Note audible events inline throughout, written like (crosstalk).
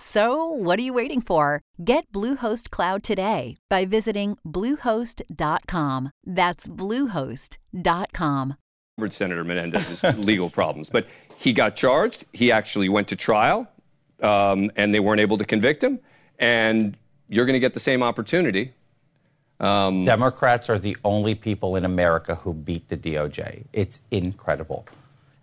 So, what are you waiting for? Get Bluehost Cloud today by visiting Bluehost.com. That's Bluehost.com. Senator Menendez's (laughs) legal problems, but he got charged. He actually went to trial, um, and they weren't able to convict him. And you're going to get the same opportunity. Um, Democrats are the only people in America who beat the DOJ. It's incredible.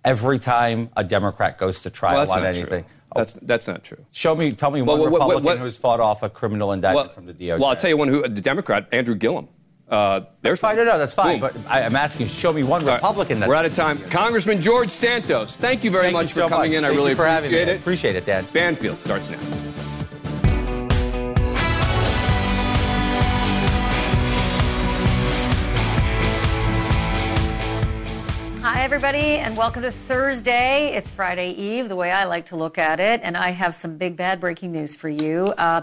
Every time a Democrat goes to trial well, on anything. True. That's that's not true. Show me, tell me one well, Republican what, what, who's fought off a criminal indictment from the DOJ. Well, I'll tell you one who the Democrat, Andrew Gillum. Uh, there's fine. No, no, that's fine. Boom. But I, am asking, show me one Republican. Right. We're out of time. Congressman George Santos, thank you very thank much you for coming much. in. Thank I really appreciate it. Appreciate it, Dan. Banfield starts now. Everybody, and welcome to Thursday. It's Friday Eve, the way I like to look at it, and I have some big bad breaking news for you. Uh,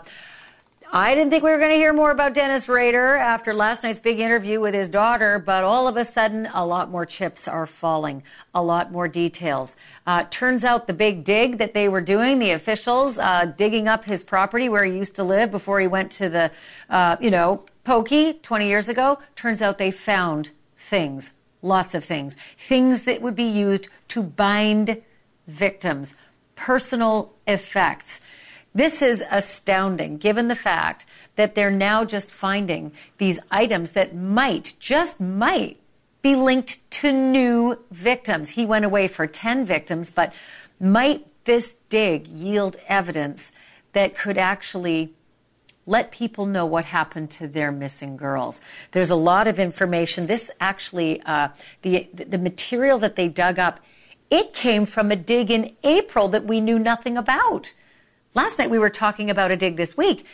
I didn't think we were going to hear more about Dennis Rader after last night's big interview with his daughter, but all of a sudden, a lot more chips are falling, a lot more details. Uh, turns out the big dig that they were doing, the officials uh, digging up his property where he used to live before he went to the, uh, you know, pokey 20 years ago, turns out they found things Lots of things. Things that would be used to bind victims, personal effects. This is astounding given the fact that they're now just finding these items that might, just might, be linked to new victims. He went away for 10 victims, but might this dig yield evidence that could actually let people know what happened to their missing girls. There's a lot of information. This actually, uh, the the material that they dug up, it came from a dig in April that we knew nothing about. Last night we were talking about a dig this week,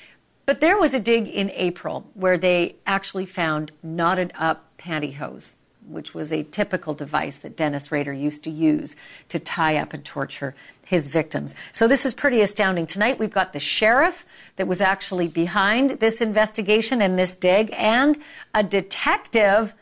but there was a dig in April where they actually found knotted up pantyhose which was a typical device that Dennis Rader used to use to tie up and torture his victims. So this is pretty astounding. Tonight we've got the sheriff that was actually behind this investigation and this dig and a detective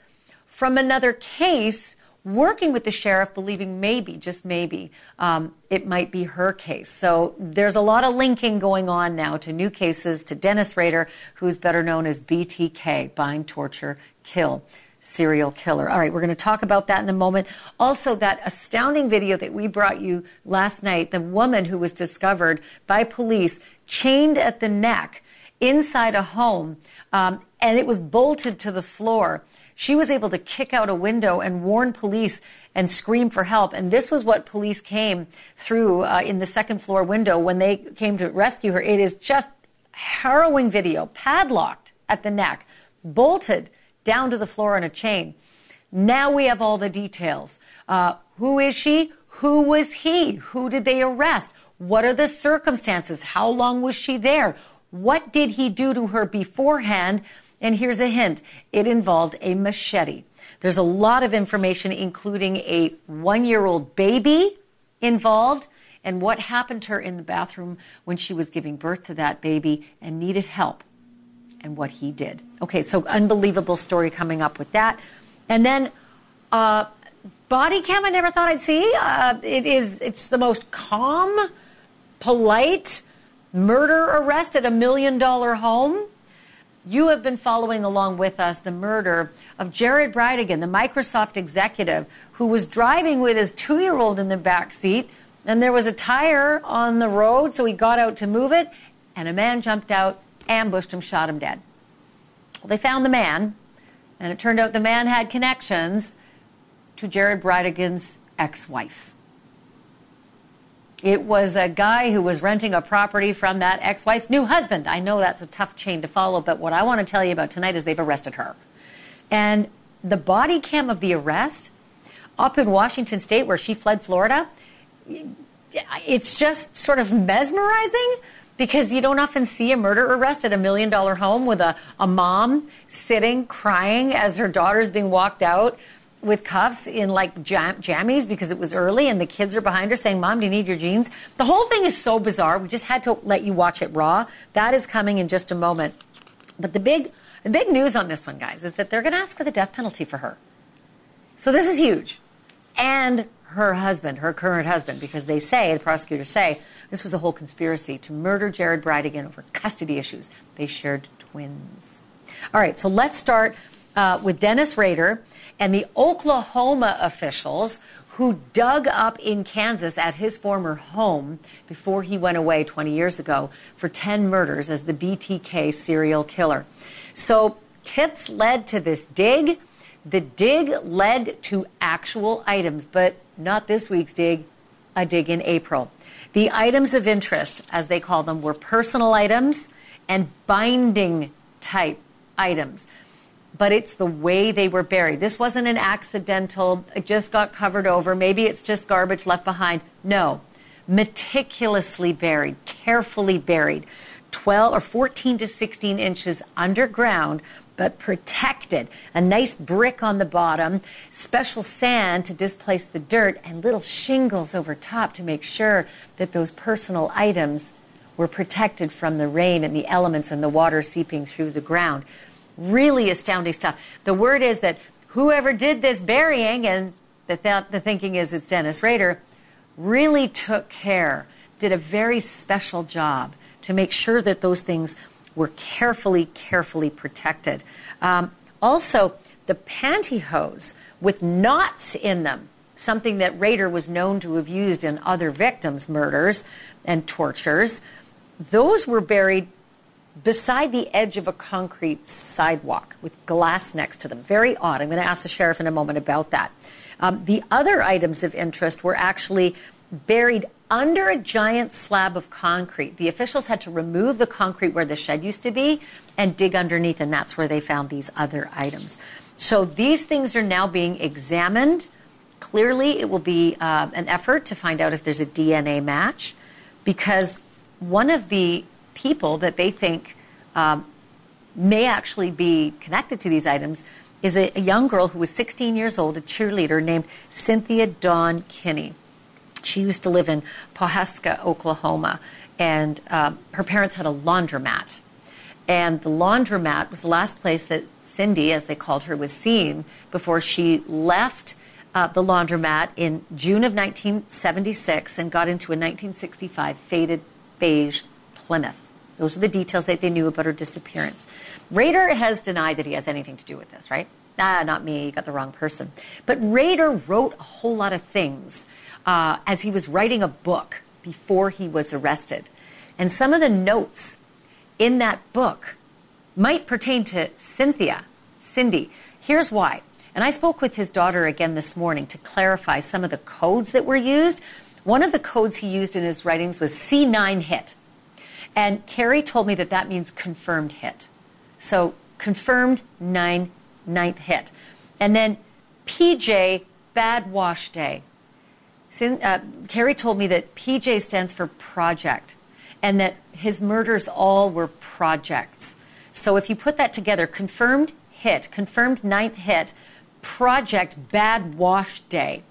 from another case working with the sheriff, believing maybe, just maybe, um, it might be her case. So there's a lot of linking going on now to new cases, to Dennis Rader, who's better known as BTK, bind, torture, kill serial killer. All right, we're going to talk about that in a moment. Also, that astounding video that we brought you last night, the woman who was discovered by police chained at the neck inside a home, um, and it was bolted to the floor. She was able to kick out a window and warn police and scream for help. And this was what police came through uh, in the second floor window when they came to rescue her. It is just harrowing video, padlocked at the neck, bolted down to the floor on a chain. Now we have all the details. Uh, who is she? Who was he? Who did they arrest? What are the circumstances? How long was she there? What did he do to her beforehand? And here's a hint it involved a machete. There's a lot of information, including a one year old baby involved and what happened to her in the bathroom when she was giving birth to that baby and needed help and what he did. Okay, so unbelievable story coming up with that. And then uh, body cam I never thought I'd see. Uh, it is it's the most calm, polite murder arrest at a million dollar home. You have been following along with us the murder of Jared Bridegan, the Microsoft executive who was driving with his two year old in the back seat, and there was a tire on the road, so he got out to move it, and a man jumped out ambushed him, shot him dead. Well, they found the man, and it turned out the man had connections to Jared Bridegan's ex wife. It was a guy who was renting a property from that ex wife's new husband. I know that's a tough chain to follow, but what I want to tell you about tonight is they've arrested her. And the body cam of the arrest up in Washington state where she fled Florida, it's just sort of mesmerizing because you don't often see a murder arrest at a million dollar home with a, a mom sitting crying as her daughter's being walked out with cuffs in like jam- jammies because it was early and the kids are behind her saying, Mom, do you need your jeans? The whole thing is so bizarre. We just had to let you watch it raw. That is coming in just a moment. But the big, the big news on this one, guys, is that they're going to ask for the death penalty for her. So this is huge. And her husband, her current husband, because they say, the prosecutors say, this was a whole conspiracy to murder Jared Bridegan over custody issues. They shared twins. All right, so let's start uh, with Dennis Rader and the Oklahoma officials who dug up in Kansas at his former home before he went away 20 years ago for 10 murders as the BTK serial killer. So tips led to this dig. The dig led to actual items, but not this week's dig, a dig in April. The items of interest, as they call them, were personal items and binding type items but it's the way they were buried. This wasn't an accidental, it just got covered over. Maybe it's just garbage left behind. No. Meticulously buried, carefully buried, 12 or 14 to 16 inches underground, but protected. A nice brick on the bottom, special sand to displace the dirt, and little shingles over top to make sure that those personal items were protected from the rain and the elements and the water seeping through the ground. Really astounding stuff. The word is that whoever did this burying, and the, th- the thinking is it's Dennis Rader, really took care, did a very special job to make sure that those things were carefully, carefully protected. Um, also, the pantyhose with knots in them, something that Rader was known to have used in other victims' murders and tortures, those were buried beside the edge of a concrete sidewalk with glass next to them. Very odd. I'm going to ask the sheriff in a moment about that. Um, the other items of interest were actually buried under a giant slab of concrete. The officials had to remove the concrete where the shed used to be and dig underneath, and that's where they found these other items. So these things are now being examined. Clearly, it will be uh, an effort to find out if there's a DNA match because one of the people that they think um, may actually be connected to these items is a, a, young girl who was 16 years old, a cheerleader named Cynthia Dawn Kinney. She used to live in Pawhuska, Oklahoma, and um, her parents had a laundromat. And the laundromat was the last place that Cindy, as they called her, was seen before she left uh, the laundromat in June of 1976 and got into a 1965 faded beige Plymouth. Those are the details that they knew about her disappearance. Rader has denied that he has anything to do with this, right? Ah, not me, you got the wrong person. But Rader wrote a whole lot of things uh, as he was writing a book before he was arrested. And some of the notes in that book might pertain to Cynthia, Cindy. Here's why. And I spoke with his daughter again this morning to clarify some of the codes that were used. One of the codes he used in his writings was C9 hit. And Kerri told me that that means confirmed hit. So confirmed nine, ninth hit. And then PJ, bad wash day. Uh, Kerri told me that PJ stands for project and that his murders all were projects. So if you put that together, confirmed hit, confirmed ninth hit, project bad wash day.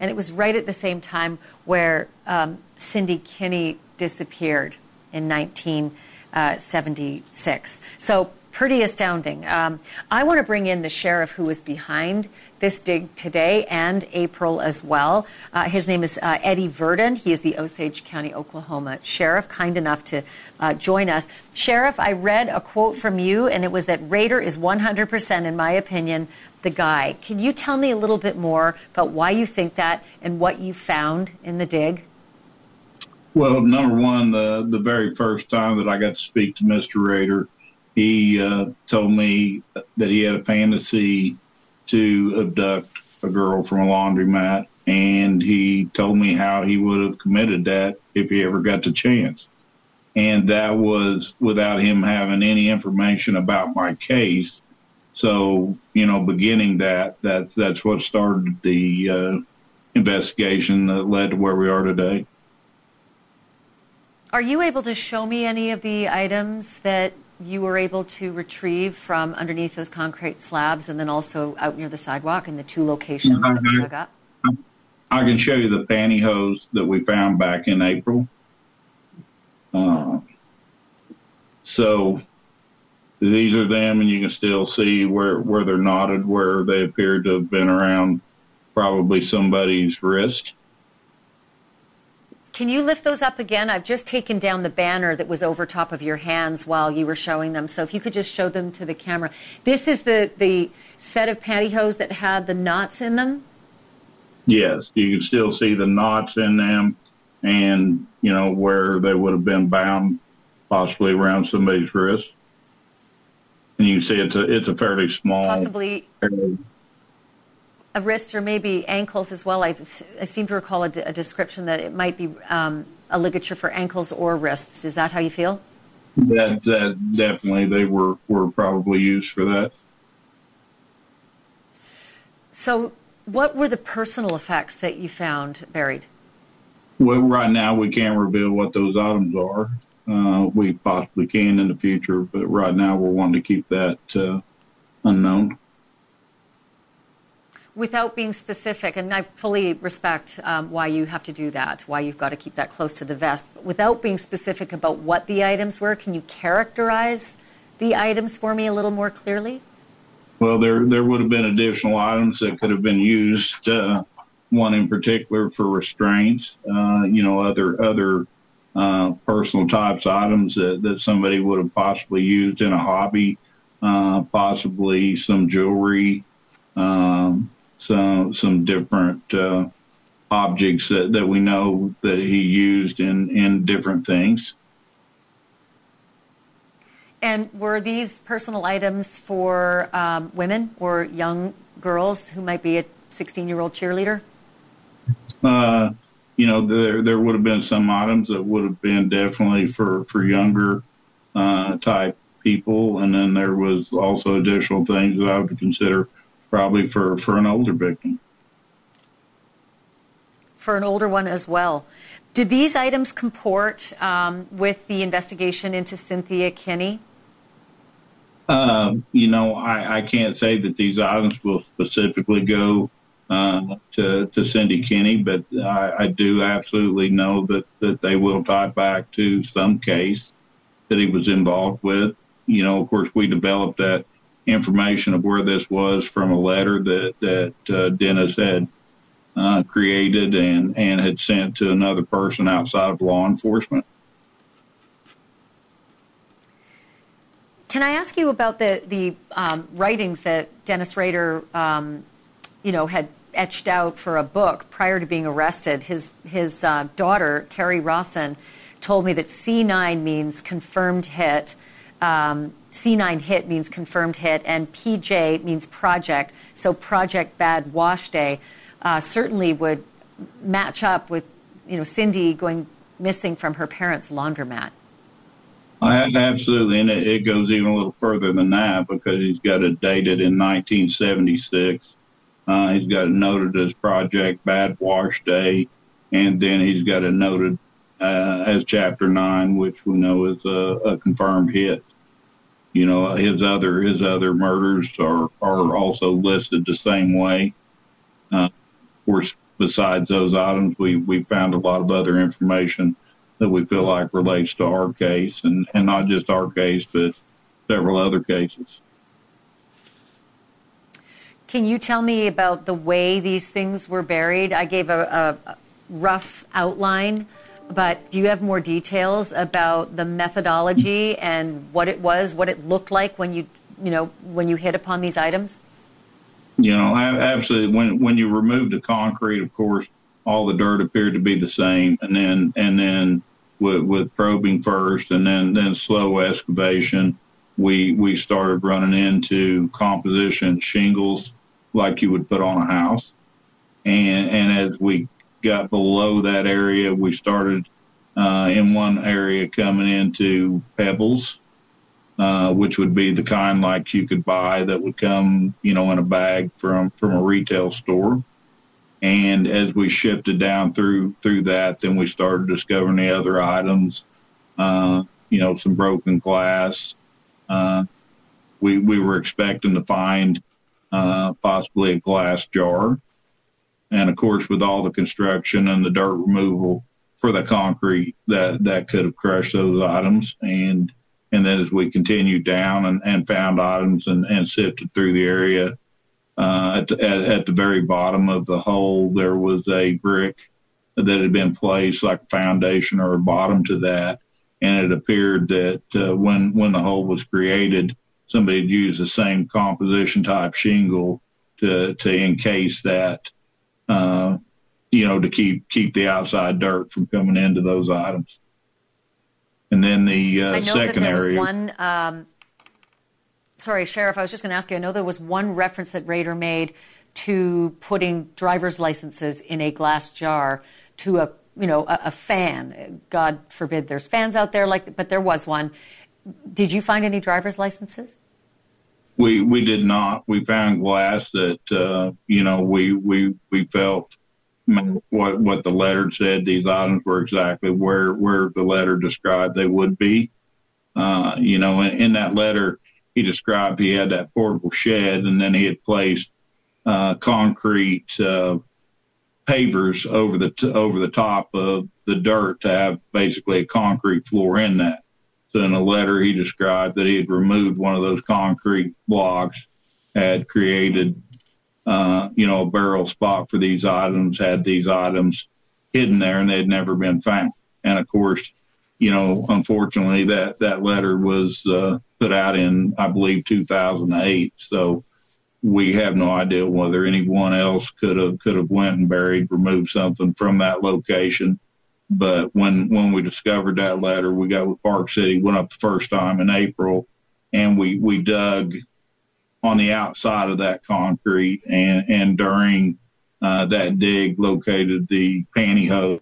And it was right at the same time where um, Cindy Kinney disappeared in 1976. So pretty astounding. Um, I want to bring in the sheriff who was behind this dig today and April as well. Uh, his name is uh, Eddie Virden. He is the Osage County, Oklahoma sheriff, kind enough to uh, join us. Sheriff, I read a quote from you, and it was that Rader is 100%, in my opinion, the guy. Can you tell me a little bit more about why you think that and what you found in the dig? Well, number one, the the very first time that I got to speak to Mr. Rader, he uh, told me that he had a fantasy to abduct a girl from a laundromat, and he told me how he would have committed that if he ever got the chance. And that was without him having any information about my case. So, you know, beginning that, that that's what started the uh, investigation that led to where we are today. Are you able to show me any of the items that you were able to retrieve from underneath those concrete slabs and then also out near the sidewalk in the two locations that we dug up? I can show you the pantyhose that we found back in April. Uh, so these are them, and you can still see where, where they're knotted, where they appeared to have been around probably somebody's wrist. Can you lift those up again? I've just taken down the banner that was over top of your hands while you were showing them. So if you could just show them to the camera. This is the, the set of pantyhose that had the knots in them? Yes, you can still see the knots in them and, you know, where they would have been bound possibly around somebody's wrist. And you can see it's a, it's a fairly small. Possibly. Area a wrist or maybe ankles as well. I, I seem to recall a, description that it might be um, a ligature for ankles or wrists. Is that how you feel? That, that definitely they were were probably used for that. So, what were the personal effects that you found buried? Well, right now we can't reveal what those items are. Uh, we possibly can in the future, but right now we're wanting to keep that uh, unknown without being specific, and I fully respect um, why you have to do that, why you've got to keep that close to the vest, but without being specific about what the items were, can you characterize the items for me a little more clearly? Well, there there would have been additional items that could have been used. Uh, one in particular for restraints. Uh, you know, other other uh, personal types items that, that somebody would have possibly used in a hobby. Uh, possibly some jewelry, um, some some different uh, objects that, that we know that he used in in different things. And were these personal items for um, women or young girls who might be a 16 year old cheerleader? Uh, you know, there there would have been some items that would have been definitely for for younger uh, type people, and then there was also additional things that I would consider probably for, for an older victim. For an older one as well. Did these items comport um, with the investigation into Cynthia Kinney? Um, you know, I, I, can't say that these items will specifically go uh, to, to Cindy Kinney, but I, I, do absolutely know that, that they will tie back to some case that he was involved with. You know, of course, we developed that information of where this was from a letter that that uh, Dennis had uh, created and and had sent to another person outside of law enforcement. Can I ask you about the the um, writings that Dennis Rader, um, you know, had etched out for a book prior to being arrested? His his uh, daughter Kerri Rawson told me that C9 means confirmed hit. Um, C9 hit means confirmed hit, and PJ means project. So Project Bad Wash Day uh, certainly would match up with, you know, Cindy going missing from her parents' laundromat. Absolutely, and it, it goes even a little further than that because he's got it dated in 1976. Uh, he's got it noted as Project Bad Wash Day, and then he's got it noted uh, as Chapter 9, which we know is a, a confirmed hit. You know, his other his other murders are are also listed the same way. Uh, of course, besides those items, we we found a lot of other information that we feel like relates to our case, and and not just our case, but several other cases. Can you tell me about the way these things were buried? I gave a, a rough outline but do you have more details about the methodology and what it was, what it looked like when you, you know, when you hit upon these items? You know, absolutely. When when you remove the concrete, of course, all the dirt appeared to be the same, and then and then with, with probing first, and then then slow excavation, we we started running into composition shingles like you would put on a house And, and as we got below that area, we started uh, in one area coming into pebbles, uh, which would be the kind like you could buy that would come, you know, in a bag from from a retail store. And as we shifted down through through that, then we started discovering the other items. Uh, you know, some broken glass. Uh, we we were expecting to find uh, possibly a glass jar, and of course, with all the construction and the dirt removal for the concrete, that that could have crushed those items. And and then as we continued down and, and found items and, and sifted through the area, uh, at, the, at, at, the very bottom of the hole, there was a brick that had been placed like a foundation or a bottom to that. And it appeared that uh, when, when the hole was created, somebody had used the same composition type shingle to, to encase that, uh, you know, to keep, keep the outside dirt from coming into those items. And then the uh, I know second that there area. Was one, um, sorry, Sheriff, I was just going to ask you. I know there was one reference that Rader made to putting driver's licenses in a glass jar to a you know a, a, fan. God forbid there's fans out there like, but there was one. Did you find any driver's licenses? We we did not. We found glass that uh, you know we we we felt what what the letter said. These items were exactly where where the letter described they would be. Uh, you know, in, in that letter, he described he had that portable shed, and then he had placed uh, concrete uh, pavers over the t- over the top of the dirt to have basically a concrete floor in that. In a letter, he described that he had removed one of those concrete blocks, had created, uh, you know, a barrel spot for these items, had these items hidden there, and they had never been found. And of course, you know, unfortunately, that that letter was uh, put out in, I believe, 2008. So we have no idea whether anyone else could have could have went and buried, removed something from that location. But when when we discovered that letter, we got with Park City, went up the first time in April, and we we dug on the outside of that concrete, and and during uh, that dig, located the pantyhose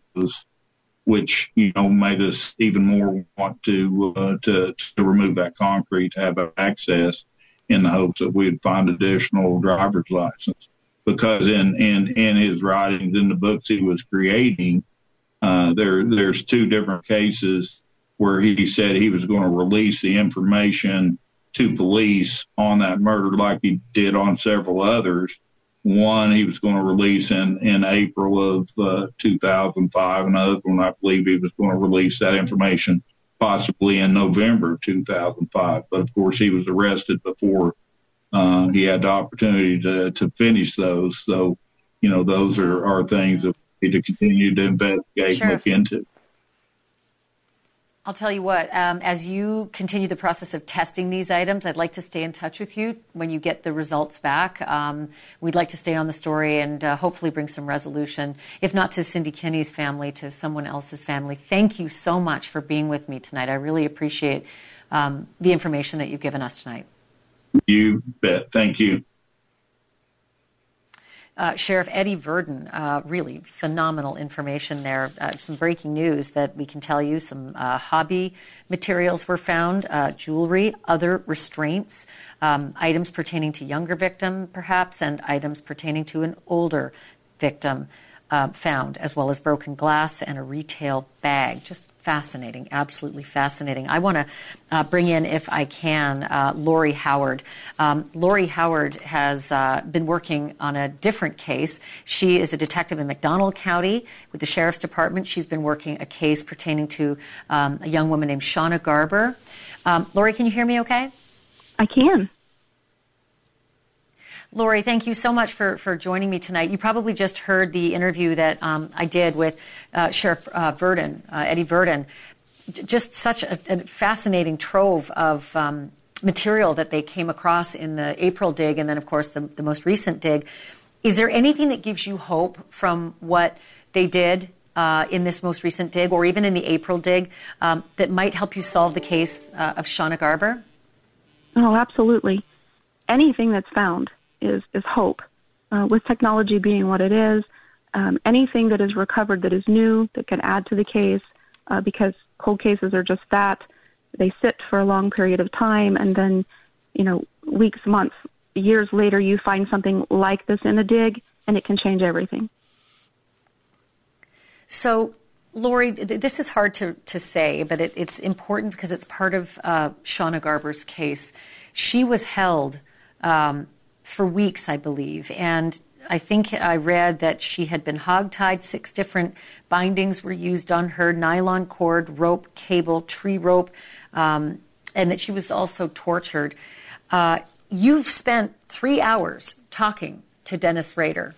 which you know made us even more want to uh, to to remove that concrete to have access in the hopes that we'd find additional driver's license. Because in in in his writings in the books he was creating, uh, there there's two different cases where he said he was going to release the information to police on that murder, like he did on several others one he was going to release in, in April of uh, 2005. Another one, I believe he was going to release that information possibly in November of 2005. But of course, he was arrested before uh, he had the opportunity to, to finish those. So, you know, those are, are things that need to continue to investigate sure. and look into. I'll tell you what, um, as you continue the process of testing these items, I'd like to stay in touch with you when you get the results back. Um, we'd like to stay on the story and uh, hopefully bring some resolution, if not to Cindy Kinney's family, to someone else's family. Thank you so much for being with me tonight. I really appreciate um, the information that you've given us tonight. You bet. Thank you. Uh, Sheriff Eddie Virden, uh, really phenomenal information there. Uh, some breaking news that we can tell you. Some uh, hobby materials were found, uh, jewelry, other restraints, um, items pertaining to younger victim, perhaps, and items pertaining to an older victim uh, found, as well as broken glass and a retail bag. Just fascinating, absolutely fascinating. I want to uh, bring in, if I can, uh, Lori Howard. Um, Lori Howard has uh, been working on a different case. She is a detective in McDonald County with the Sheriff's Department. She's been working a case pertaining to um, a young woman named Shawna Garber. Um, Lori, can you hear me okay? I can. Lori, thank you so much for, for joining me tonight. You probably just heard the interview that um, I did with uh, Sheriff uh, uh, Eddie Virden. Just such a, a fascinating trove of um, material that they came across in the April dig and then, of course, the, the most recent dig. Is there anything that gives you hope from what they did uh, in this most recent dig or even in the April dig um, that might help you solve the case uh, of Shawna Garber? Oh, absolutely. Anything that's found is is hope. uh, with technology being what it is, um, anything that is recovered that is new that can add to the case, uh, because cold cases are just that. They sit for a long period of time, and then, you know, weeks, months, years later, you find something like this in a dig, and it can change everything. So, Lori, this is hard to, to say, but it, it's important because it's part of uh, Shawna Garber's case. She was held um, for weeks, I believe, and I think I read that she had been hogtied. Six different bindings were used on her nylon cord, rope, cable, tree rope, um, and that she was also tortured. Uh, you've spent three hours talking to Dennis Rader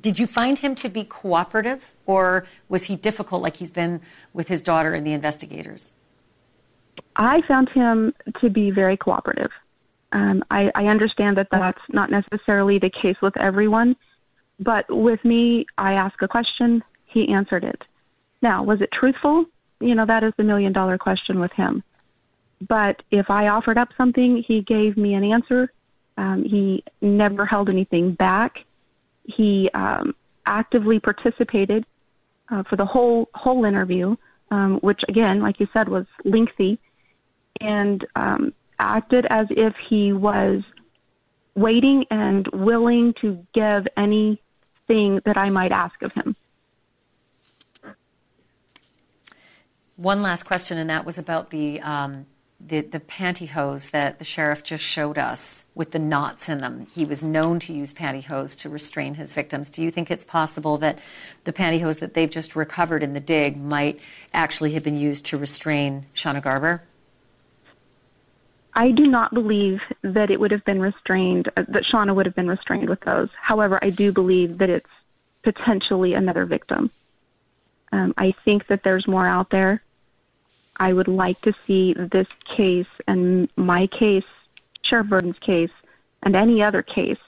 did you find him to be cooperative, or was he difficult like he's been with his daughter and the investigators? I found him to be very cooperative. Um, I, I understand that that's not necessarily the case with everyone, but with me, I asked a question, he answered it. Now, was it truthful? You know, that is the million dollar question with him. But if I offered up something, he gave me an answer. Um, he never held anything back. He um, actively participated uh, for the whole whole interview, um, which again, like you said, was lengthy, and um, acted as if he was waiting and willing to give anything that I might ask of him. One last question, and that was about the um, the, the pantyhose that the sheriff just showed us with the knots in them. He was known to use pantyhose to restrain his victims. Do you think it's possible that the pantyhose that they've just recovered in the dig might actually have been used to restrain Shawna Garber? I do not believe that it would have been restrained, uh, that Shawna would have been restrained with those. However, I do believe that it's potentially another victim. Um, I think that there's more out there. I would like to see this case and my case, Sheriff Virden's case, and any other case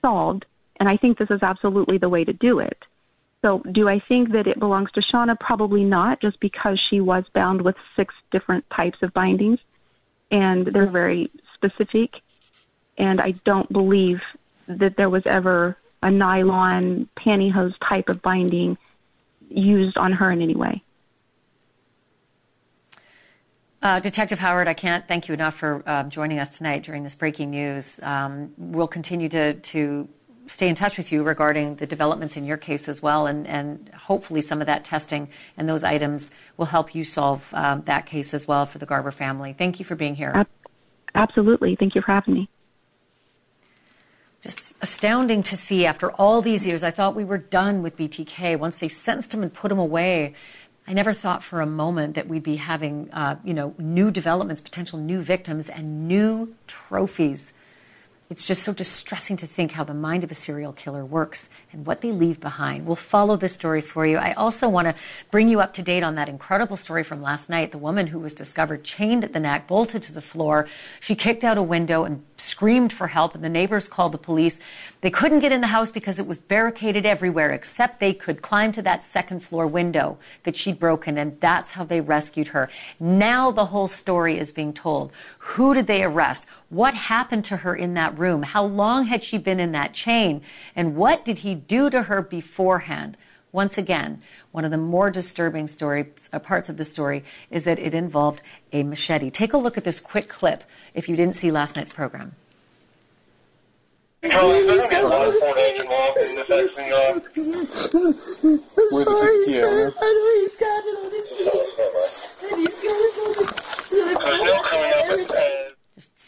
solved. And I think this is absolutely the way to do it. So, do I think that it belongs to Shawna? Probably not, just because she was bound with six different types of bindings, and they're very specific. And I don't believe that there was ever a nylon pantyhose type of binding used on her in any way. Uh, Detective Howard, I can't thank you enough for uh, joining us tonight during this breaking news. Um, we'll continue to, to stay in touch with you regarding the developments in your case as well, and, and hopefully some of that testing and those items will help you solve um, that case as well for the Garber family. Thank you for being here. Absolutely. Thank you for having me. Just astounding to see after all these years. I thought we were done with BTK. Once they sentenced him and put him away, I never thought for a moment that we'd be having, uh, you know, new developments, potential new victims, and new trophies it's just so distressing to think how the mind of a serial killer works and what they leave behind. We'll follow this story for you. I also want to bring you up to date on that incredible story from last night. The woman who was discovered chained at the neck, bolted to the floor. She kicked out a window and screamed for help, and the neighbors called the police. They couldn't get in the house because it was barricaded everywhere, except they could climb to that second floor window that she'd broken, and that's how they rescued her. Now the whole story is being told. Who did they arrest? What happened to her in that room? How long had she been in that chain? And what did he do to her beforehand? Once again, one of the more disturbing story, uh, parts of the story is that it involved a machete. Take a look at this quick clip if you didn't see last night's program.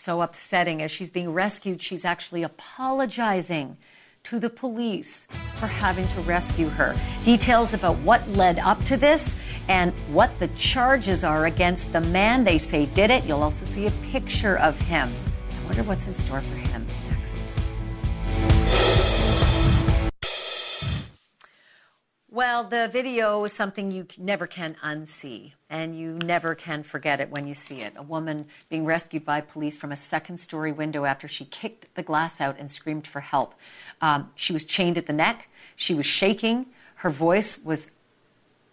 So upsetting. As she's being rescued, she's actually apologizing to the police for having to rescue her. Details about what led up to this and what the charges are against the man they say did it. You'll also see a picture of him. I wonder what's in store for him. Well, the video is something you never can unsee, and you never can forget it when you see it. A woman being rescued by police from a second story window after she kicked the glass out and screamed for help. Um, she was chained at the neck, she was shaking, her voice was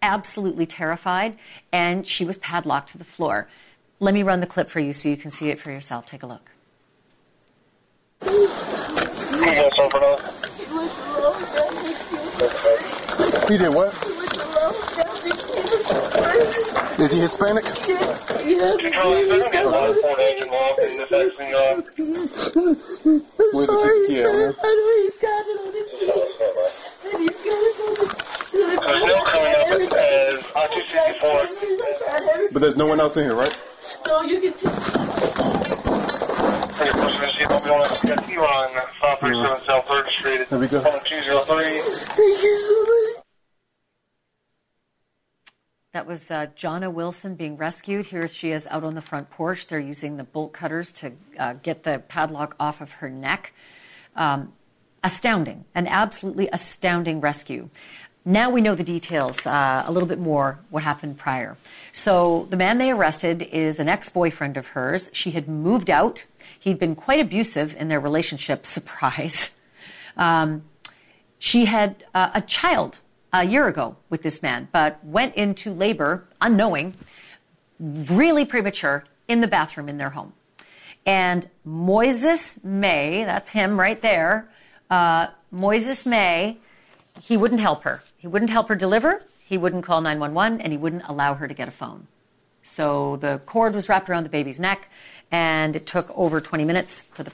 absolutely terrified, and she was padlocked to the floor. Let me run the clip for you so you can see it for yourself. Take a look. He did what? Is he Hispanic? Yeah, Was sorry. Yeah. I know he's got it on his feet. And he's got it on his There's coming up as R264. But there's no one else in here, right? No, you can just. Hey, Push Machine, I'll be on PST line 537 South 3rd Street. There we go. 203. Thank you so much. That was uh, Jonna Wilson being rescued. Here she is out on the front porch. They're using the bolt cutters to uh, get the padlock off of her neck. Um, astounding, an absolutely astounding rescue. Now we know the details, uh, a little bit more what happened prior. So the man they arrested is an ex-boyfriend of hers. She had moved out. He'd been quite abusive in their relationship. (laughs) Surprise. Um, she had uh, a child a year ago with this man, but went into labor unknowing, really premature, in the bathroom in their home. And Moises May, that's him right there, uh, Moises May, he wouldn't help her. He wouldn't help her deliver, he wouldn't call 911, and he wouldn't allow her to get a phone. So the cord was wrapped around the baby's neck, and it took over 20 minutes for the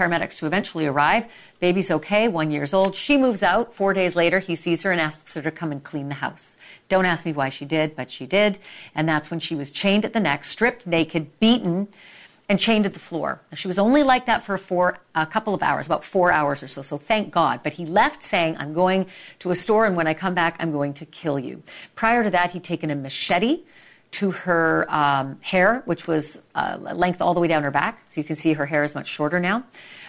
paramedics to eventually arrive. Baby's okay, one years old. She moves out. Four days later, he sees her and asks her to come and clean the house. Don't ask me why she did, but she did. And that's when she was chained at the neck, stripped naked, beaten, and chained at the floor. She was only like that for four, a couple of hours, about four hours or so. So thank God. But he left saying, I'm going to a store, and when I come back, I'm going to kill you. Prior to that, he'd taken a machete to her um, hair, which was uh, length all the way down her back. So you can see her hair is much shorter now.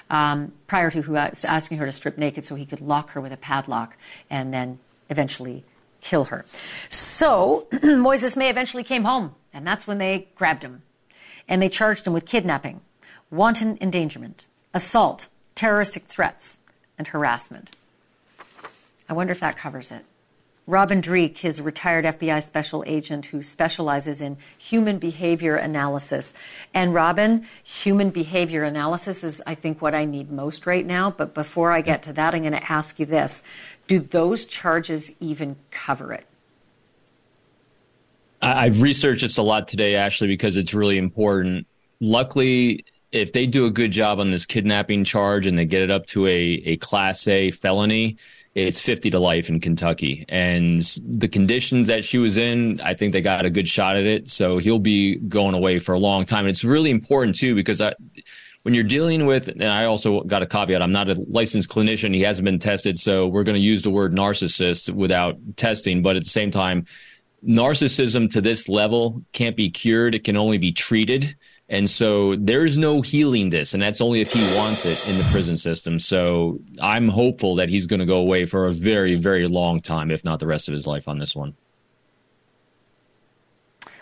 Um, prior to asking her to strip naked so he could lock her with a padlock and then eventually kill her. So (clears throat) Moises May eventually came home, and that's when they grabbed him. And they charged him with kidnapping, wanton endangerment, assault, terroristic threats, and harassment. I wonder if that covers it. Robin Dreeke is a retired FBI special agent who specializes in human behavior analysis. And Robin, human behavior analysis is, I think, what I need most right now. But before I get to that, I'm going to ask you this Do those charges even cover it? I've researched this a lot today, Ashleigh, because it's really important. Luckily, if they do a good job on this kidnapping charge and they get it up to a, a class A felony, it's 50 to life in Kentucky. And the conditions that she was in, I think they got a good shot at it. So he'll be going away for a long time. And it's really important, too, because I, when you're dealing with, and I also got a caveat, I'm not a licensed clinician. He hasn't been tested. So we're going to use the word narcissist without testing. But at the same time, narcissism to this level can't be cured. It can only be treated. And so there's no healing this, and that's only if he wants it in the prison system. So I'm hopeful that he's going to go away for a very, very long time, if not the rest of his life on this one.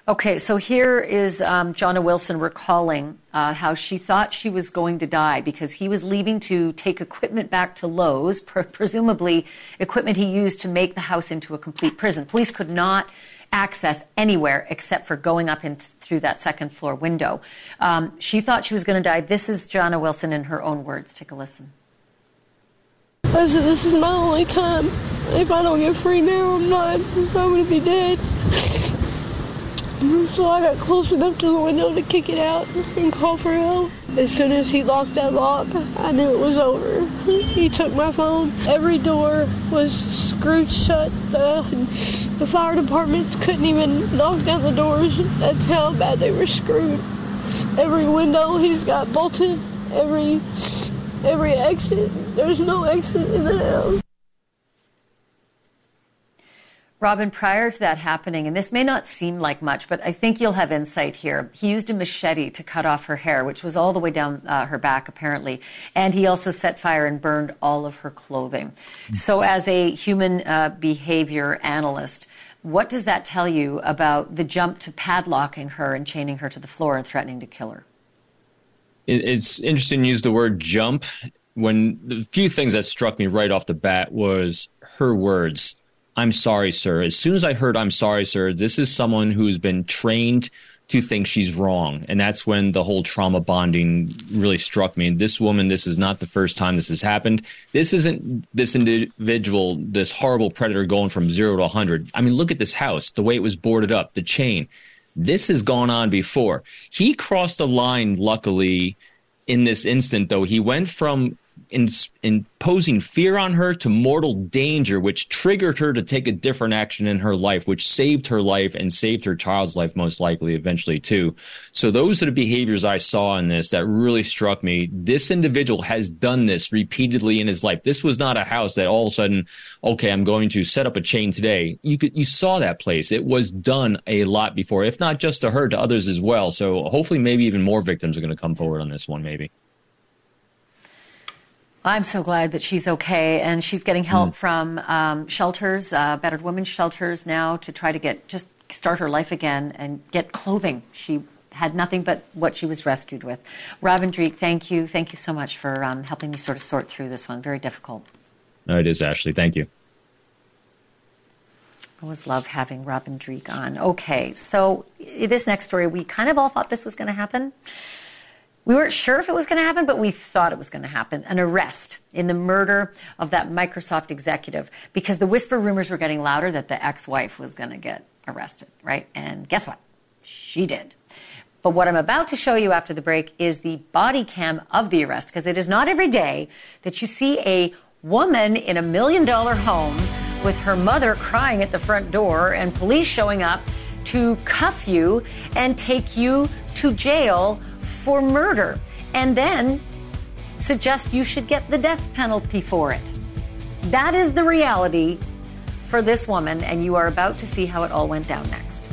Okay, so here is um, Jonna Wilson recalling uh, how she thought she was going to die because he was leaving to take equipment back to Lowe's, (laughs) pr- presumably equipment he used to make the house into a complete prison. Police could not access anywhere except for going up in through that second floor window. Um, she thought she was going to die. This is Jonna Wilson in her own words. Take a listen. I said, this is my only time. If I don't get free now, I'm not. I'm going to be dead. Mm-hmm. So I got close enough to the window to kick it out and call for help. As soon as he locked that lock, I knew it was over. He took my phone. Every door was screwed shut. The, the fire departments couldn't even knock down the doors. That's how bad they were screwed. Every window he's got bolted. Every every exit. There's no exit in the house. Robin, prior to that happening, and this may not seem like much, but I think you'll have insight here. He used a machete to cut off her hair, which was all the way down uh, her back, apparently. And he also set fire and burned all of her clothing. So, as a human uh, behavior analyst, what does that tell you about the jump to padlocking her and chaining her to the floor and threatening to kill her? It's interesting to use the word jump. When the few things that struck me right off the bat was her words. I'm sorry, sir. As soon as I heard I'm sorry, sir, this is someone who's been trained to think she's wrong. And that's when the whole trauma bonding really struck me. This woman, this is not the first time this has happened. This isn't this individual, this horrible predator going from zero to 100. I mean, look at this house, the way it was boarded up, the chain. This has gone on before. He crossed a line, luckily, in this instant, though. He went from in, imposing fear on her to mortal danger, which triggered her to take a different action in her life, which saved her life and saved her child's life, most likely, eventually, too. So, those are the behaviors I saw in this that really struck me. This individual has done this repeatedly in his life. This was not a house that all of a sudden, okay, I'm going to set up a chain today. You could, you saw that place. It was done a lot before, if not just to her, to others as well. So, hopefully, maybe even more victims are going to come forward on this one, maybe. I'm so glad that she's okay, and she's getting help mm. from um, shelters, uh, battered women's shelters now to try to get just start her life again and get clothing. She had nothing but what she was rescued with. Robin Dreeke, thank you, thank you so much for um, helping me sort of sort through this one. Very difficult. No, it is Ashleigh. Thank you. I always love having Robin Dreeke on. Okay, so this next story, we kind of all thought this was going to happen. We weren't sure if it was going to happen, but we thought it was going to happen an arrest in the murder of that Microsoft executive because the whisper rumors were getting louder that the ex wife was going to get arrested, right? And guess what? She did. But what I'm about to show you after the break is the body cam of the arrest because it is not every day that you see a woman in a million dollar home with her mother crying at the front door and police showing up to cuff you and take you to jail for murder and then suggest you should get the death penalty for it. That is the reality for this woman, and you are about to see how it all went down next.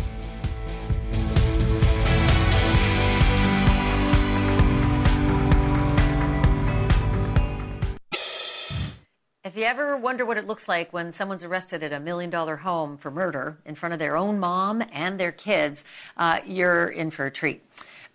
If you ever wonder what it looks like when someone's arrested at a million dollar home for murder in front of their own mom and their kids, uh, you're in for a treat.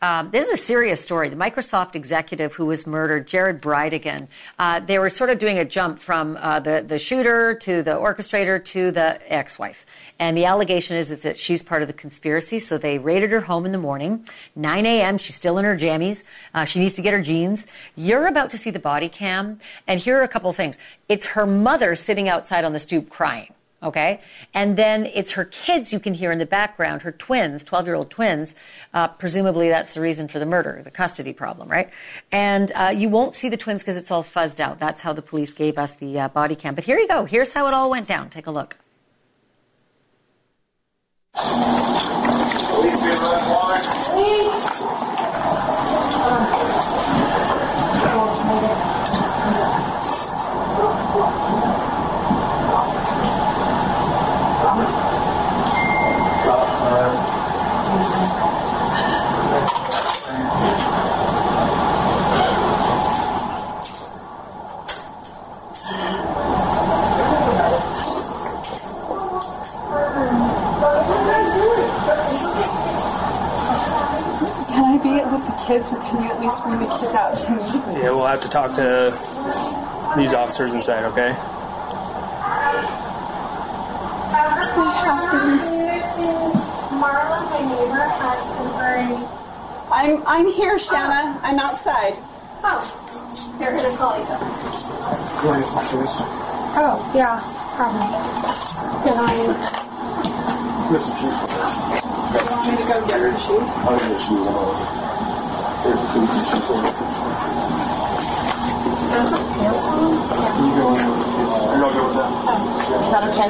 Um, this is a serious story. The Microsoft executive who was murdered, Jared Bridegan, uh, they were sort of doing a jump from uh, the, the shooter to the orchestrator to the ex wife. And the allegation is that she's part of the conspiracy. So they raided her home in the morning, 9 a.m. She's still in her jammies. Uh, she needs to get her jeans. You're about to see the body cam. And here are a couple of things. It's her mother sitting outside on the stoop crying. Okay. And then it's her kids you can hear in the background, her twins, 12 year old twins. Uh, presumably that's the reason for the murder, the custody problem, right? And uh, you won't see the twins because it's all fuzzed out. That's how the police gave us the uh, body cam. But here you go. Here's how it all went down. Take a look. Kids, or can you at least bring the kids out to me? Yeah, we'll have to talk to these officers inside, okay? We have to be. Marla, my neighbor, has temporary. I'm I'm here, Shanna. Oh. I'm outside. Oh, they're gonna call you. You want some shoes? Oh yeah, probably. Because I. Get some shoes. You want me to go get her shoes? I'll get shoes. Is that okay?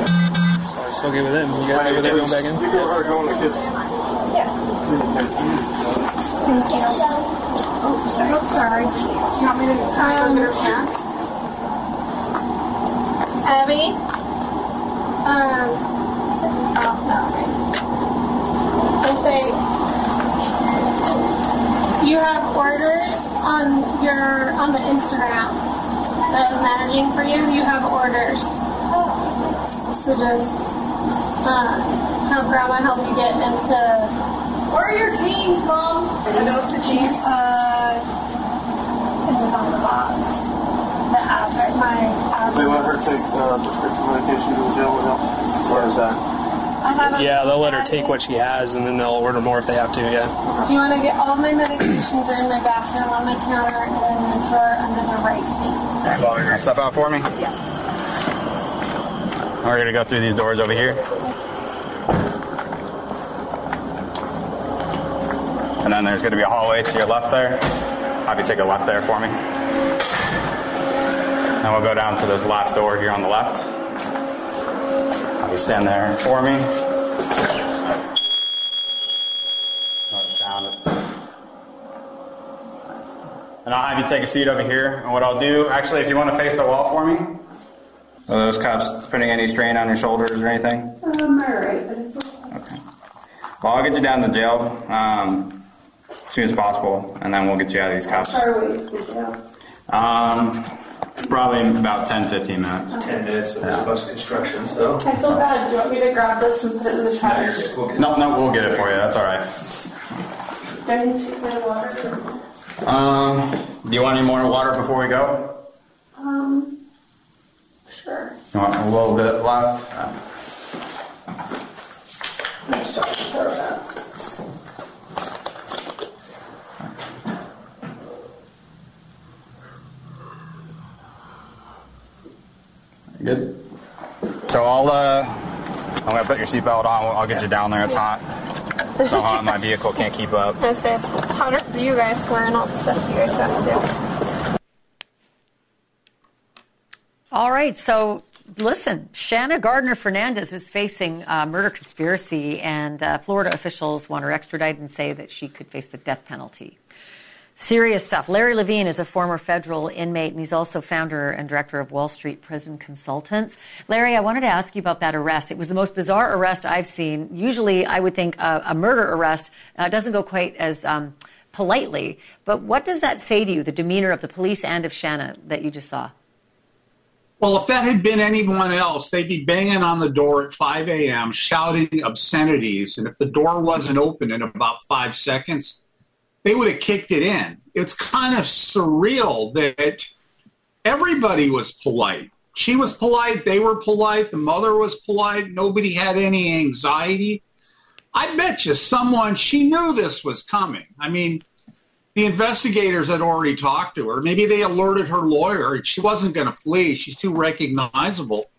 So it's okay with it? You guys okay with it going back in? You go her going the kids. Yeah. Thank you. Oh, sorry. Oh, sorry. You want me to um, go get her pants? Abby? Um, oh, no. They say you have orders on your on the Instagram that is managing for you. You have orders. So just uh, have grandma help you get into. Where are your jeans, mom? Are those the jeans? Uh, it was on the box. The average, my average. They let her take uh, prescription medication to the jail with Where is that? I have a- Yeah, they'll let her take what she has, and then they'll order more if they have to. Yeah. Do you want to get all my medications are in my bathroom on my counter and in the drawer under the right seat? Step out for me. Yeah. We're gonna go through these doors over here. And then there's gonna be a hallway to your left there. I'll have you take a left there for me. And we'll go down to this last door here on the left. You stand there for me. Not sound, And I'll have you take a seat over here. And what I'll do, actually, if you want to face the wall for me. Are those cuffs putting any strain on your shoulders or anything? Um, alright, but it's okay. Well, I'll get you down to jail um, as soon as possible, and then we'll get you out of these cuffs. Far away is the jail. Um, probably in about 10, 15 minutes. 10 minutes with a bunch of instructions, though. I feel bad. Do you want me to grab this and put it in the trash? No, no, we'll get it for you. That's all right. Do I need to take my water? Um, do you want any more water before we go? Um, sure. You want a little bit left? Nice job. Throw that. Good. So I'll, uh, I'm gonna put your seatbelt on. I'll get you down there. It's hot. So hot, my vehicle can't keep up. (laughs) I say it's hotter for you guys wearing all the stuff you guys have to do. All right, so listen, Shanna Gardner Fernandez is facing uh, murder conspiracy, and uh, Florida officials want her extradited and say that she could face the death penalty. Serious stuff. Larry Levine is a former federal inmate, and he's also founder and director of Wall Street Prison Consultants. Larry, I wanted to ask you about that arrest. It was the most bizarre arrest I've seen. Usually, I would think a, a murder arrest uh, doesn't go quite as um, politely. But what does that say to you, the demeanor of the police and of Shanna that you just saw? Well, if that had been anyone else, they'd be banging on the door at 5 a.m., shouting obscenities. And if the door wasn't open in about five seconds, they would have kicked it in. It's kind of surreal that everybody was polite. She was polite, they were polite, the mother was polite, nobody had any anxiety. I bet you someone, she knew this was coming. I mean, the investigators had already talked to her. Maybe they alerted her lawyer. She wasn't going to flee. She's too recognizable.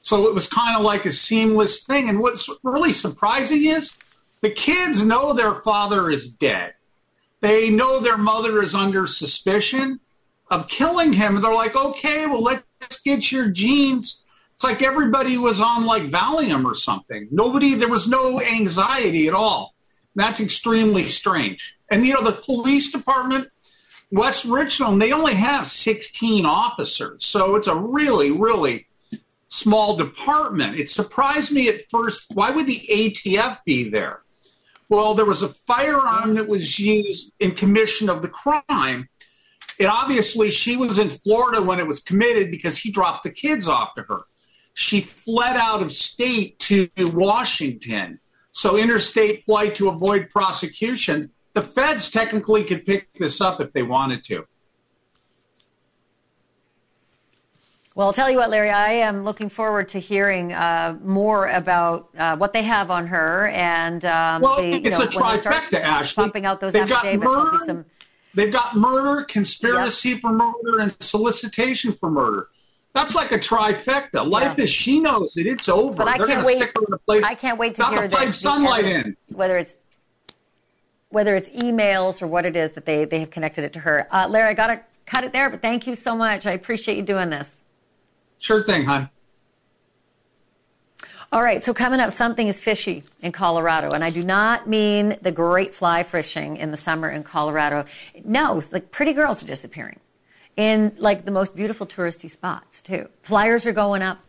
So it was kind of like a seamless thing. And what's really surprising is the kids know their father is dead. They know their mother is under suspicion of killing him. They're like, okay, well, let's get your jeans. It's like everybody was on like Valium or something. Nobody, there was no anxiety at all. That's extremely strange. And, you know, the police department, West Richland, they only have 16 officers. So it's a really, really small department. It surprised me at first. Why would the ATF be there? Well, there was a firearm that was used in commission of the crime. And obviously, she was in Florida when it was committed because he dropped the kids off to her. She fled out of state to Washington. So, interstate flight to avoid prosecution. The feds technically could pick this up if they wanted to. Well, I'll tell you what, Larry, I am looking forward to hearing uh, more about uh, what they have on her. And um, well, they, it's know, a trifecta, Ashleigh. Pumping out those They've got murder, some- they've got murder, conspiracy for murder, and solicitation for murder. That's like a trifecta. Life as she knows it, it's over. But I They're can't wait. stick her in a place I can't wait to hear to the- pipe the sunlight in. Whether it's whether it's emails or what it is that they, they have connected it to her. Uh, Larry, I got to cut it there, but thank you so much. I appreciate you doing this. Sure thing, hon. All right, so coming up, something is fishy in Colorado, and I do not mean the great fly fishing in the summer in Colorado. No, like pretty girls are disappearing in like the most beautiful touristy spots too. Flyers are going up,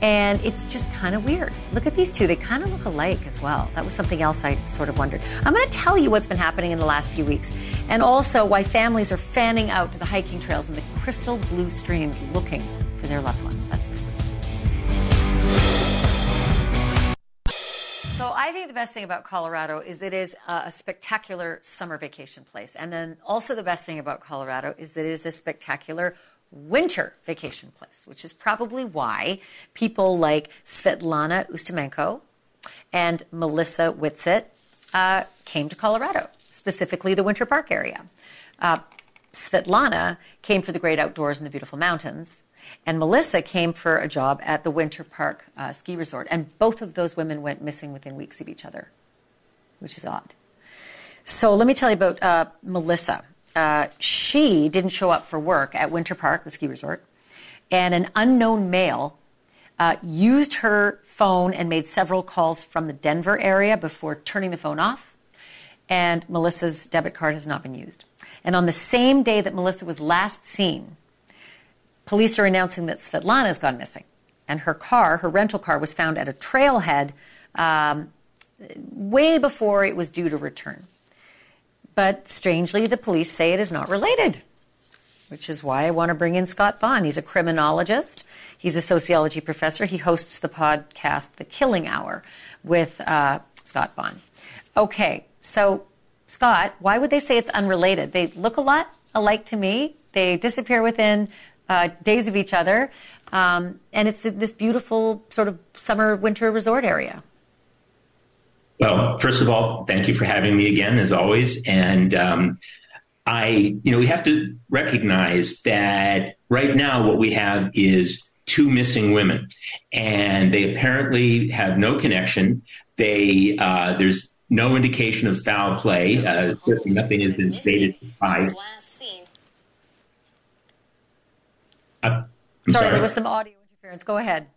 and it's just kind of weird. Look at these two; they kind of look alike as well. That was something else I sort of wondered. I'm going to tell you what's been happening in the last few weeks, and also why families are fanning out to the hiking trails in the crystal blue streams looking for their loved ones. That's next. So I think the best thing about Colorado is that it is a spectacular summer vacation place. And then also the best thing about Colorado is that it is a spectacular winter vacation place, which is probably why people like Svetlana Ustimenko and Melissa Whitsitt uh, came to Colorado, specifically the Winter Park area. Uh, Svetlana came for the great outdoors and the beautiful mountains. And Melissa came for a job at the Winter Park uh, ski resort. And both of those women went missing within weeks of each other, which is odd. So let me tell you about uh, Melissa. Uh, she didn't show up for work at Winter Park, the ski resort, and an unknown male uh, used her phone and made several calls from the Denver area before turning the phone off. And Melissa's debit card has not been used. And on the same day that Melissa was last seen, police are announcing that Svetlana has gone missing. And her car, her rental car, was found at a trailhead um, way before it was due to return. But strangely, the police say it is not related, which is why I want to bring in Scott Bonn. He's a criminologist, he's a sociology professor. He hosts the podcast, The Killing Hour, with uh, Scott Bonn. Okay, so Scott, why would they say it's unrelated? They look a lot alike to me. They disappear within uh, days of each other. Um, and it's this beautiful sort of summer winter resort area. Well, first of all, thank you for having me again, as always. And um, I, you know, we have to recognize that right now what we have is two missing women, and they apparently have no connection. They uh, there's no indication of foul play. Uh, nothing has been stated by. Uh, sorry, sorry, there was some audio interference. Go ahead.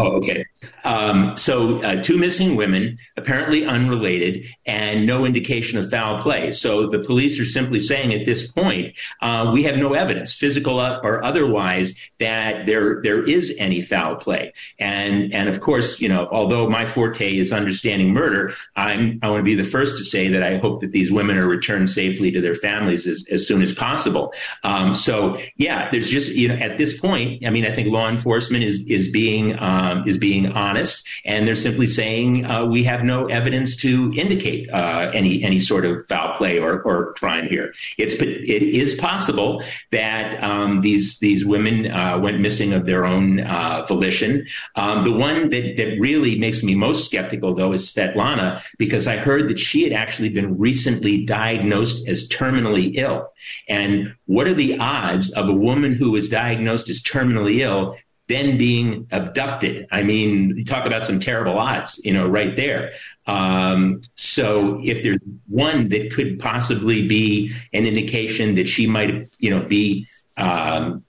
Oh, okay. Um, so, uh, two missing women, apparently unrelated, and no indication of foul play. So, the police are simply saying at this point, uh, we have no evidence, physical or otherwise, that there there is any foul play. And and of course, you know, although my forte is understanding murder, I'm I want to be the first to say that I hope that these women are returned safely to their families as, as soon as possible. Um, so, yeah, there's just you know at this point, I mean, I think law enforcement is is being um, um, is being honest, and they're simply saying uh, we have no evidence to indicate uh, any any sort of foul play or, or crime here. It's it is possible that um, these these women uh, went missing of their own uh, volition. Um, the one that that really makes me most skeptical, though, is Svetlana, because I heard that she had actually been recently diagnosed as terminally ill. And what are the odds of a woman who is diagnosed as terminally ill then being abducted. I mean, talk about some terrible odds, you know, right there. Um, so if there's one that could possibly be an indication that she might, you know, be, um,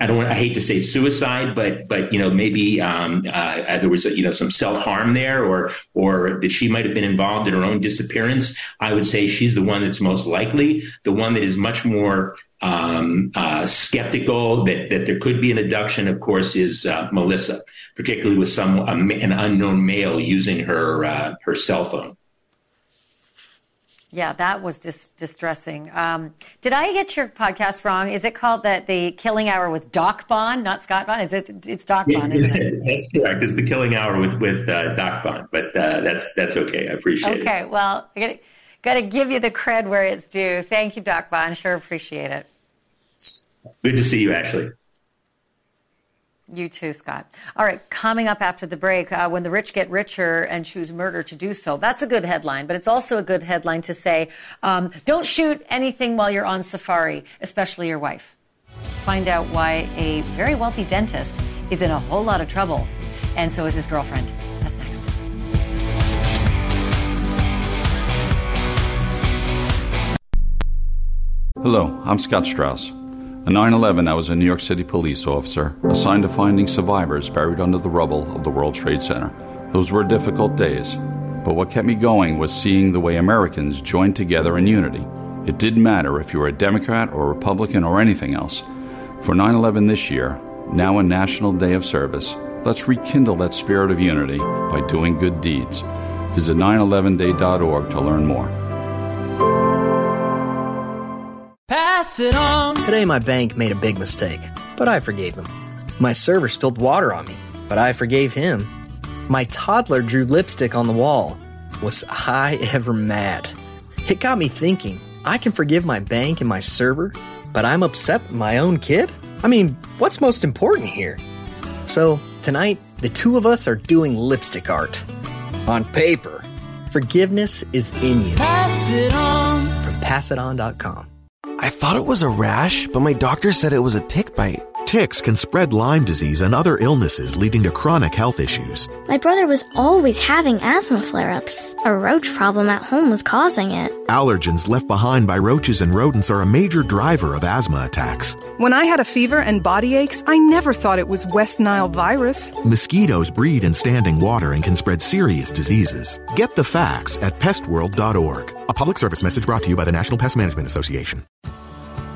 I don't want, I hate to say suicide, but, but, you know, maybe, um, uh, there was, you know, some self harm there or, or that she might have been involved in her own disappearance. I would say she's the one that's most likely. The one that is much more um, uh, skeptical that, that there could be an abduction, of course, is uh, Melissa, particularly with some an unknown male using her uh, her cell phone. Yeah, that was just distressing. Um, did I get your podcast wrong? Is it called that the Killing Hour with Doc Bonn, not Scott Bonn? Is it? It's Doc Bonn, isn't it? (laughs) That's correct. It's the Killing Hour with with uh, Doc Bonn, but uh, that's that's okay. I appreciate okay, it. Okay, well, I get Got to give you the cred where it's due. Thank you, Doc Bonn. Sure appreciate it. Good to see you, Ashleigh. You too, Scott. All right, coming up after the break, uh, when the rich get richer and choose murder to do so. That's a good headline, but it's also a good headline to say um, don't shoot anything while you're on safari, especially your wife. Find out why a very wealthy dentist is in a whole lot of trouble, and so is his girlfriend. That's next. Hello, I'm Scott Strauss. On 9 11, I was a New York City police officer assigned to finding survivors buried under the rubble of the World Trade Center. Those were difficult days, but what kept me going was seeing the way Americans joined together in unity. It didn't matter if you were a Democrat or Republican or anything else. For 9 11 this year, now a National Day of Service, let's rekindle that spirit of unity by doing good deeds. Visit 911day.org to learn more. Pass it on. Today, my bank made a big mistake, but I forgave them. My server spilled water on me, but I forgave him. My toddler drew lipstick on the wall. Was I ever mad? It got me thinking I can forgive my bank and my server, but I'm upset with my own kid? I mean, what's most important here? So, tonight, the two of us are doing lipstick art. On paper, forgiveness is in you. Pass it on. From passiton.com. I thought it was a rash, but my doctor said it was a tick bite. Ticks can spread Lyme disease and other illnesses leading to chronic health issues. My brother was always having asthma flare ups. A roach problem at home was causing it. Allergens left behind by roaches and rodents are a major driver of asthma attacks. When I had a fever and body aches, I never thought it was West Nile virus. Mosquitoes breed in standing water and can spread serious diseases. Get the facts at pestworld.org. A public service message brought to you by the National Pest Management Association.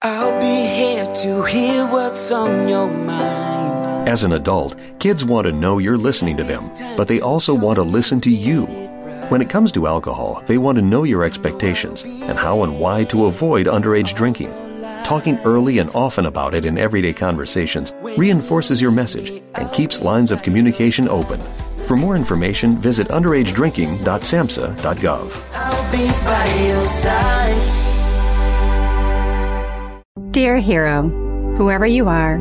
I'll be here to hear what's on your mind. As an adult, kids want to know you're listening to them, but they also want to listen to you. When it comes to alcohol, they want to know your expectations and how and why to avoid underage drinking. Talking early and often about it in everyday conversations reinforces your message and keeps lines of communication open. For more information, visit underagedrinking.samhsa.gov. Dear hero, whoever you are,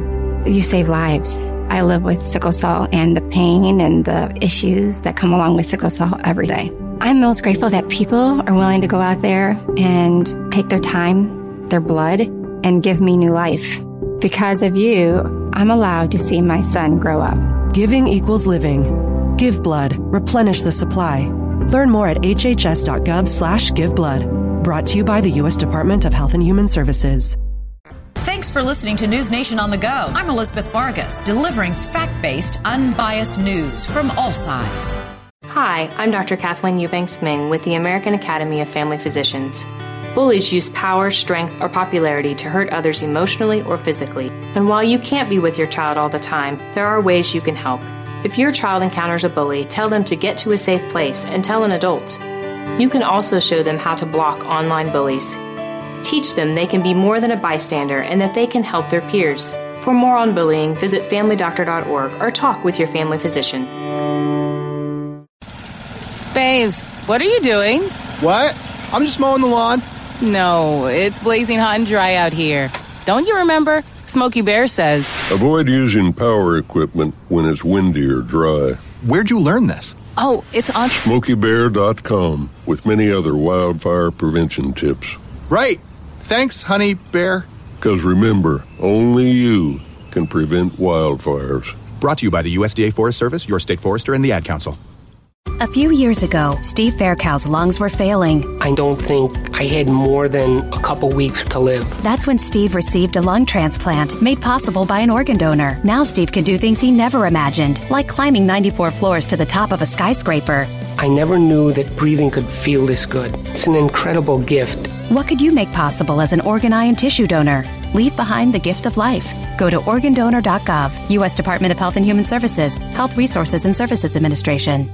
you save lives. I live with sickle cell and the pain and the issues that come along with sickle cell every day. I'm most grateful that people are willing to go out there and take their time, their blood, and give me new life. Because of you, I'm allowed to see my son grow up. Giving equals living. Give blood. Replenish the supply. Learn more at hhs.gov slash give blood. Brought to you by the U.S. Department of Health and Human Services. Thanks for listening to News Nation on the Go. I'm Elizabeth Vargas, delivering fact based, unbiased news from all sides. Hi, I'm Dr. Kathleen Eubanks Ming with the American Academy of Family Physicians. Bullies use power, strength, or popularity to hurt others emotionally or physically. And while you can't be with your child all the time, there are ways you can help. If your child encounters a bully, tell them to get to a safe place and tell an adult. You can also show them how to block online bullies. Teach them they can be more than a bystander and that they can help their peers. For more on bullying, visit familydoctor.org or talk with your family physician. Babes, what are you doing? What? I'm just mowing the lawn. No, it's blazing hot and dry out here. Don't you remember? Smokey Bear says. Avoid using power equipment when it's windy or dry. Where'd you learn this? Oh, it's on SmokeyBear.com with many other wildfire prevention tips. Right. Thanks, honey bear. Because remember, only you can prevent wildfires. Brought to you by the USDA Forest Service, your state forester, and the Ad Council. A few years ago, Steve Faircow's lungs were failing. I don't think I had more than a couple weeks to live. That's when Steve received a lung transplant made possible by an organ donor. Now Steve can do things he never imagined, like climbing 94 floors to the top of a skyscraper. I never knew that breathing could feel this good. It's an incredible gift. What could you make possible as an organ, eye, and tissue donor? Leave behind the gift of life. Go to organdonor.gov, U.S. Department of Health and Human Services, Health Resources and Services Administration.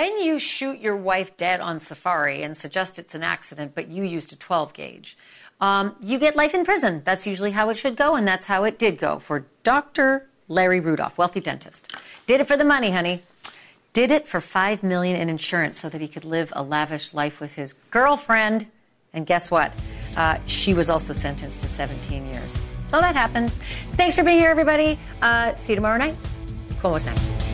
When you shoot your wife dead on safari and suggest it's an accident, but you used a 12 gauge, um, you get life in prison. That's usually how it should go, and that's how it did go for Dr. Larry Rudolph, wealthy dentist. Did it for the money, honey. Did it for five million in insurance so that he could live a lavish life with his girlfriend. And guess what? Uh, she was also sentenced to 17 years. So that happened. Thanks for being here, everybody. Uh, see you tomorrow night. Cuomo's next.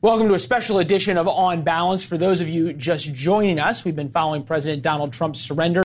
Welcome to a special edition of On Balance. For those of you just joining us, we've been following President Donald Trump's surrender